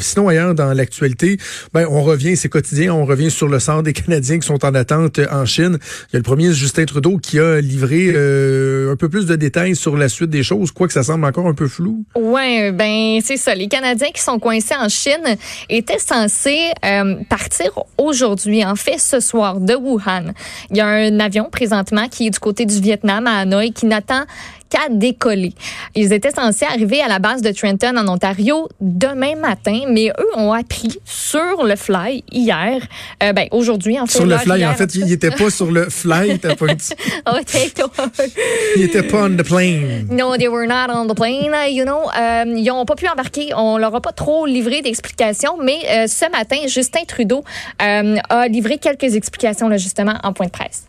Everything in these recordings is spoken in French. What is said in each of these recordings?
Sinon, ailleurs dans l'actualité, ben, on revient, c'est quotidien, on revient sur le sort des Canadiens qui sont en attente en Chine. Il y a le premier Justin Trudeau qui a livré euh, un peu plus de détails sur la suite des choses, quoique ça semble encore un peu flou. Ouais, ben c'est ça. Les Canadiens qui sont coincés en Chine étaient censés euh, partir aujourd'hui, en fait ce soir, de Wuhan. Il y a un avion présentement qui est du côté du Vietnam à Hanoï qui n'attend qu'à décoller. Ils étaient censés arriver à la base de Trenton en Ontario demain matin, mais eux ont appris sur le fly hier, euh, ben aujourd'hui en fait. Sur le fly, en fait, ils n'étaient pas sur le fly, t'as pas dit. oh, ils n'étaient pas on the plane. No, they were not on the plane, you know. Euh, ils n'ont pas pu embarquer. On leur a pas trop livré d'explications, mais euh, ce matin, Justin Trudeau euh, a livré quelques explications là, justement en point de presse.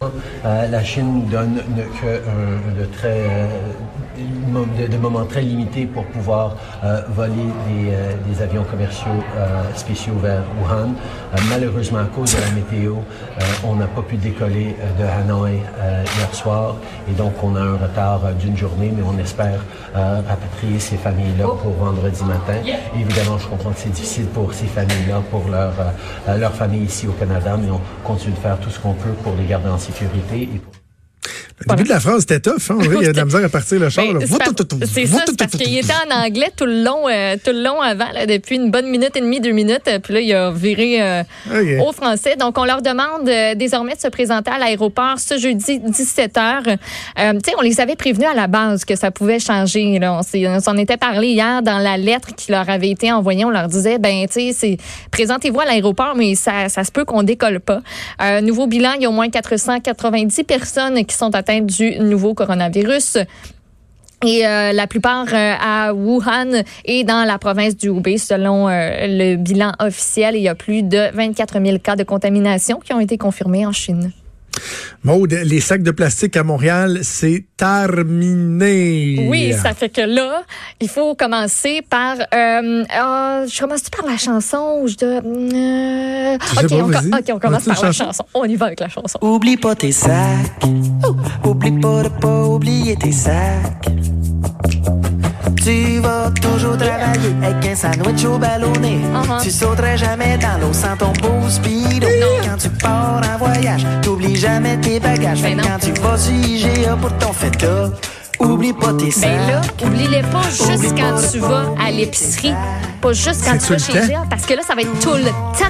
Euh, la Chine donne que un, de très de, de, moments très limités pour pouvoir euh, voler des, euh, des, avions commerciaux euh, spéciaux vers Wuhan. malheureusement, à cause de la météo, on n'a pas pu décoller de Hanoï hier soir et donc on a un retard d'une journée, mais on espère rapatrier ces familles-là pour vendredi matin. évidemment, je comprends que c'est difficile pour ces familles-là, pour leur, leur famille ici au Canada, mais on continue de faire tout ce qu'on peut pour les garder en sécurité. Et pour... Le début de la phrase était tough, hein? il y a de la misère à partir le char. Ben, c'est ça, parce qu'il était en anglais tout le long, euh, tout le long avant, depuis une bonne minute et demie, deux minutes. Puis là, il a viré euh, au français. Donc, on leur demande euh, désormais de se présenter à l'aéroport ce jeudi 17h. tu sais, on les avait prévenus à la base que ça pouvait changer. Là. On s'en était parlé hier dans la lettre qui leur avait été envoyée. On leur disait, ben, tu sais, présentez-vous à l'aéroport, mais ça, ça se peut qu'on décolle pas. nouveau bilan, il y a au moins 490 personnes qui sont du nouveau coronavirus. Et euh, la plupart euh, à Wuhan et dans la province du Hubei, selon euh, le bilan officiel. Il y a plus de 24 000 cas de contamination qui ont été confirmés en Chine. Maude, les sacs de plastique à Montréal, c'est terminé. Oui, ça fait que là, il faut commencer par. Euh, euh, je commence par la chanson ou je dois. Euh, OK, on, OK, on commence par la chanson. On y va avec la chanson. Oublie pas tes sacs. Oublie pas de pas oublier tes sacs. Tu vas toujours travailler avec un sandwich au ballonné. Uh-huh. Tu sauterais jamais dans l'eau sans ton beau speedo. Quand tu pars en voyage, t'oublies jamais tes bagages. Ben quand tu vas sur IGA pour ton feta, oublie pas tes sacs. Ben là, oublie-les pas juste quand tu vas à l'épicerie. Pas juste quand tu vas chez IGA, parce que là, ça va être tout le temps.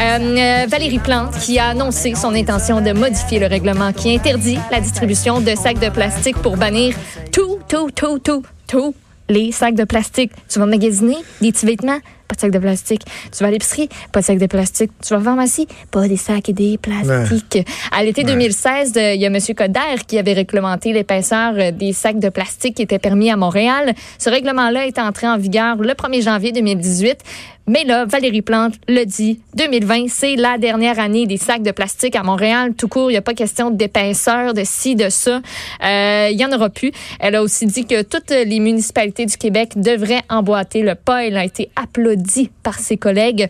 Euh, euh, Valérie Plante qui a annoncé son intention de modifier le règlement qui interdit la distribution de sacs de plastique pour bannir tout, tout, tout, tout, tout les sacs de plastique. Tu vas magasiner des petits vêtements, pas de sacs de plastique. Tu vas à l'épicerie, pas de sacs de plastique. Tu vas à la pharmacie, pas des sacs et des plastiques. À l'été 2016, euh, il y a M. Coder qui avait réglementé l'épaisseur euh, des sacs de plastique qui étaient permis à Montréal. Ce règlement-là est entré en vigueur le 1er janvier 2018. Mais là, Valérie Plante le dit, 2020, c'est la dernière année des sacs de plastique à Montréal. Tout court, il n'y a pas question d'épaisseur, de ci, de ça. Euh, il n'y en aura plus. Elle a aussi dit que toutes les municipalités du Québec devraient emboîter le pas. Elle a été applaudie par ses collègues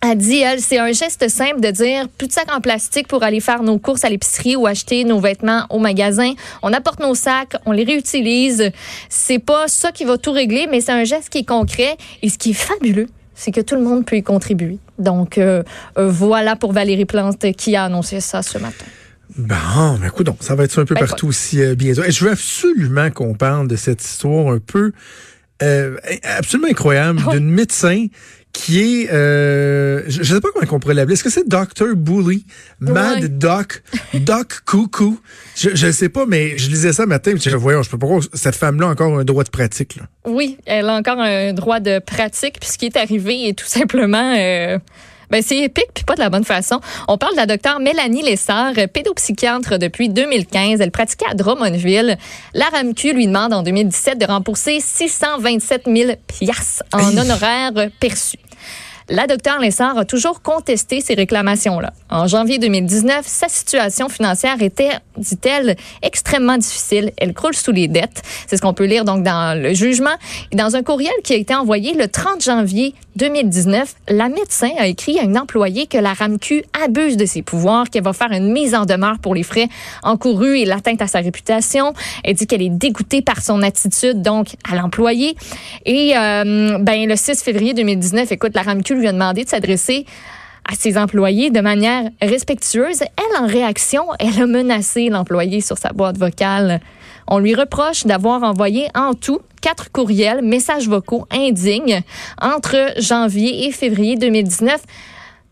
a dit, elle, c'est un geste simple de dire plus de sacs en plastique pour aller faire nos courses à l'épicerie ou acheter nos vêtements au magasin. On apporte nos sacs, on les réutilise. C'est pas ça qui va tout régler, mais c'est un geste qui est concret. Et ce qui est fabuleux, c'est que tout le monde peut y contribuer. Donc, euh, euh, voilà pour Valérie Plante qui a annoncé ça ce matin. Bon, ben écoute, ça va être un peu ben, partout aussi euh, bientôt. Et je veux absolument qu'on parle de cette histoire un peu absolument incroyable d'une médecin qui est, euh, je, ne sais pas comment on pourrait l'appeler. Est-ce que c'est Dr. Bully, Mad Doc, Doc Coucou? Je ne sais pas, mais je lisais ça matin. Je voyons, je peux pas croire cette femme-là a encore un droit de pratique. Là. Oui, elle a encore un droit de pratique. Puis ce qui est arrivé est tout simplement. Euh, ben, c'est épique, puis pas de la bonne façon. On parle de la docteure Mélanie Lessard, pédopsychiatre depuis 2015. Elle pratiquait à Drummondville. La RAMQ lui demande en 2017 de rembourser 627 000 en honoraires perçus. La docteure Lessard a toujours contesté ces réclamations-là. En janvier 2019, sa situation financière était, dit-elle, extrêmement difficile. Elle croule sous les dettes. C'est ce qu'on peut lire donc dans le jugement. Et dans un courriel qui a été envoyé le 30 janvier 2019, la médecin a écrit à une employée que la RAMQ abuse de ses pouvoirs, qu'elle va faire une mise en demeure pour les frais encourus et l'atteinte à sa réputation. Elle dit qu'elle est dégoûtée par son attitude, donc, à l'employé. Et euh, ben, le 6 février 2019, écoute, la RAMQ lui a demandé de s'adresser à ses employés de manière respectueuse. Elle, en réaction, elle a menacé l'employé sur sa boîte vocale. On lui reproche d'avoir envoyé en tout quatre courriels, messages vocaux indignes entre janvier et février 2019.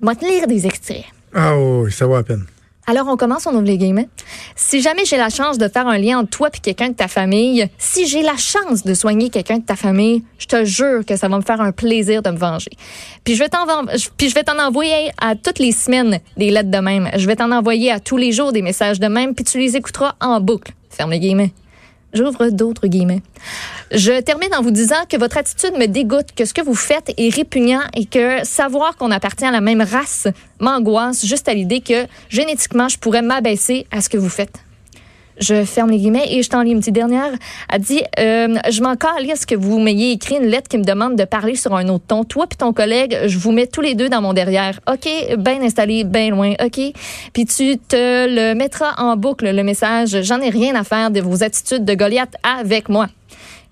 Moi, te lire des extraits. Ah oui, ça va à peine. Alors, on commence, on ouvre les guillemets. Si jamais j'ai la chance de faire un lien entre toi et quelqu'un de ta famille, si j'ai la chance de soigner quelqu'un de ta famille, je te jure que ça va me faire un plaisir de me venger. Puis je vais t'en, puis je vais t'en envoyer à toutes les semaines des lettres de même. Je vais t'en envoyer à tous les jours des messages de même, puis tu les écouteras en boucle. Ferme les guillemets. J'ouvre d'autres guillemets. Je termine en vous disant que votre attitude me dégoûte, que ce que vous faites est répugnant et que savoir qu'on appartient à la même race m'angoisse juste à l'idée que génétiquement, je pourrais m'abaisser à ce que vous faites je ferme les guillemets et je t'en lis une petite dernière. Elle dit euh, Je m'en calisse que vous m'ayez écrit une lettre qui me demande de parler sur un autre ton. Toi puis ton collègue, je vous mets tous les deux dans mon derrière. OK, bien installé, bien loin. OK. Puis tu te le mettras en boucle, le message J'en ai rien à faire de vos attitudes de Goliath avec moi.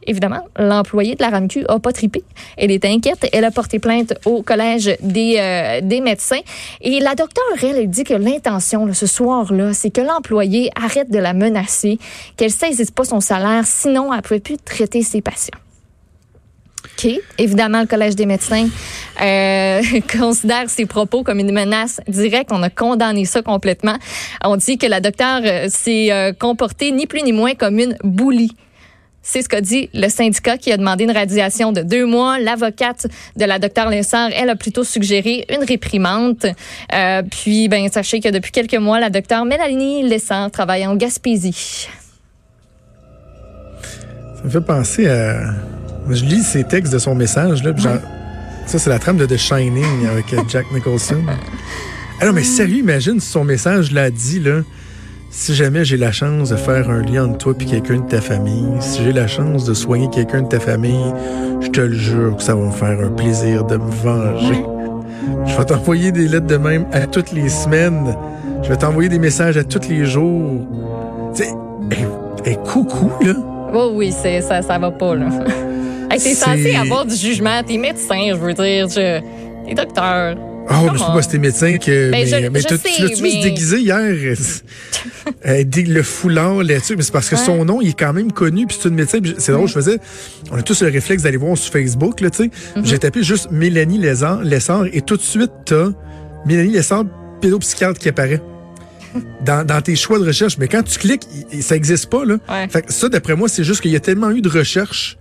Évidemment, l'employée de la RAMQ a pas tripé. Elle est inquiète. Elle a porté plainte au collège des, euh, des médecins. Et la docteure, elle, dit que l'intention, ce soir-là, c'est que l'employée arrête de la menacer, qu'elle saisisse pas son salaire, sinon elle ne pouvait plus traiter ses patients. OK. Évidemment, le Collège des médecins euh, considère ses propos comme une menace directe. On a condamné ça complètement. On dit que la docteure euh, s'est comportée ni plus ni moins comme une boulie. C'est ce qu'a dit le syndicat qui a demandé une radiation de deux mois. L'avocate de la docteure Lessard, elle a plutôt suggéré une réprimande. Euh, puis, ben, sachez que depuis quelques mois, la docteure Mélanie Lessard travaille en Gaspésie. Ça me fait penser à... Je lis ces textes de son message, là. Ça, c'est la trame de The Shining avec Jack Nicholson. Alors, mais sérieux, imagine si son message l'a dit, là si jamais j'ai la chance de faire un lien entre toi et quelqu'un de ta famille, si j'ai la chance de soigner quelqu'un de ta famille, je te le jure que ça va me faire un plaisir de me venger. Je vais t'envoyer des lettres de même à toutes les semaines. Je vais t'envoyer des messages à tous les jours. Tu sais, coucou, là. Oh oui, c'est, ça, ça va pas, là. hey, t'es censé avoir du jugement. T'es médecin, je veux dire. T'es docteur. Oh, mais je sais pas si t'es médecin que. Ben, mais, mais tu l'as-tu mais... déguisé hier? euh, le foulard là-dessus. Mais c'est parce que son nom, il est quand même connu. Puis c'est une médecin. C'est drôle, je faisais. On a tous le réflexe d'aller voir sur Facebook, là, tu sais. Mm-hmm. J'ai tapé juste Mélanie Lessard, Lessard et tout de suite, t'as Mélanie Lessard, pédopsychiatre qui apparaît. Dans, dans, tes choix de recherche. Mais quand tu cliques, ça n'existe pas, là. Fait que ça, d'après moi, c'est juste qu'il y a tellement eu de recherches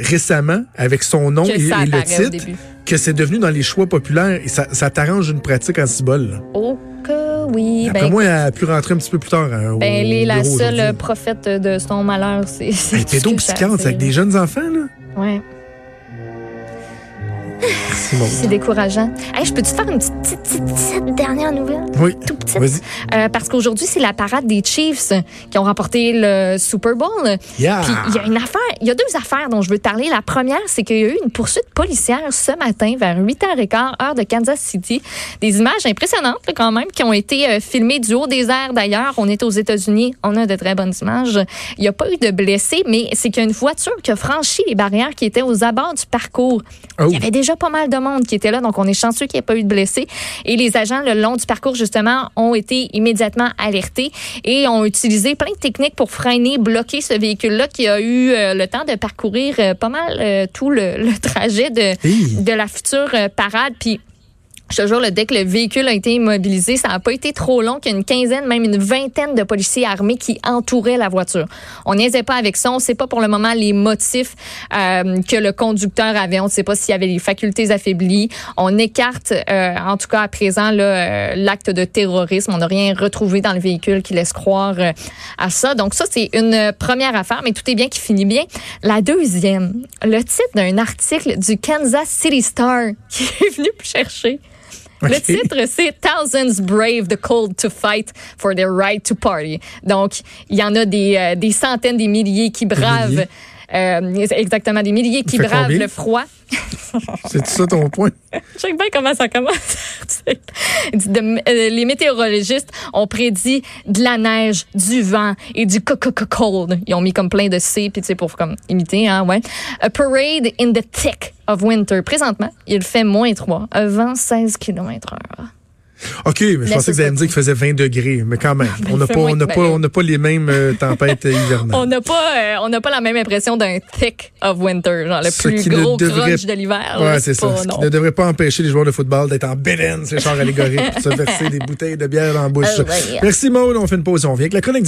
récemment avec son nom et, le titre que c'est devenu dans les choix populaires et ça, ça t'arrange une pratique en cibole. Oh que oui. Après ben, moi, elle a pu rentrer un petit peu plus tard. Hein, ben, elle est la seule prophète de son malheur. C'est ben, pédopsychiatre, c'est avec des jeunes enfants, là. Ouais. C'est décourageant. je peux te faire une petite, petite, dernière nouvelle? Oui. Tout petite. Euh, parce qu'aujourd'hui, c'est la parade des Chiefs qui ont remporté le Super Bowl. Yeah. Puis il y a une affaire, il y a deux affaires dont je veux te parler. La première, c'est qu'il y a eu une poursuite policière ce matin vers 8h15, heure de Kansas City. Des images impressionnantes quand même qui ont été euh, filmées du haut des airs d'ailleurs. On est aux États-Unis, on a de très bonnes images. Il n'y a pas eu de blessés, mais c'est qu'il y a une voiture qui a franchi les barrières qui étaient aux abords du parcours. Oh. Il y avait déjà pas mal de monde qui était là, donc on est chanceux qu'il n'y ait pas eu de blessés. Et les agents le long du parcours, justement, ont été immédiatement alertés et ont utilisé plein de techniques pour freiner, bloquer ce véhicule-là qui a eu euh, le temps de parcourir euh, pas mal euh, tout le, trajet de, de la future parade. Puis je te jure, dès que le véhicule a été immobilisé, ça n'a pas été trop long qu'il y a une quinzaine, même une vingtaine de policiers armés qui entouraient la voiture. On niaisait pas avec ça. On ne sait pas pour le moment les motifs euh, que le conducteur avait. On ne sait pas s'il avait les facultés affaiblies. On écarte, euh, en tout cas à présent, euh, l'acte de terrorisme. On n'a rien retrouvé dans le véhicule qui laisse croire à ça. Donc ça, c'est une première affaire, mais tout est bien qui finit bien. La deuxième, le titre d'un article du Kansas City Star qui est venu chercher. Le titre, c'est Thousands Brave the Cold to Fight for their Right to Party. Donc, il y en a des, euh, des centaines, des milliers qui bravent Euh, exactement, des milliers qui bravent le froid. C'est ça ton point? Je sais pas comment ça commence. les météorologistes ont prédit de la neige, du vent et du cold. Ils ont mis comme plein de C, puis tu sais, pour comme imiter, hein, ouais. A parade in the thick of winter. Présentement, il fait moins 3, à 16 km heure. OK, mais je pensais que vous alliez me dire qu'il faisait 20 degrés, mais quand même, ben, on n'a pas, on n'a pas, on n'a pas les mêmes euh, tempêtes hivernales. on n'a pas, euh, on n'a pas la même impression d'un thick of winter, genre le plus gros devrait... de l'hiver. Ouais, c'est ça. Ce qui ne devrait pas empêcher les joueurs de football d'être en bédaine, ces chars allégoriques, de se verser des bouteilles de bière dans la bouche. Oh, Merci Maud, on fait une pause, on vient avec la chronique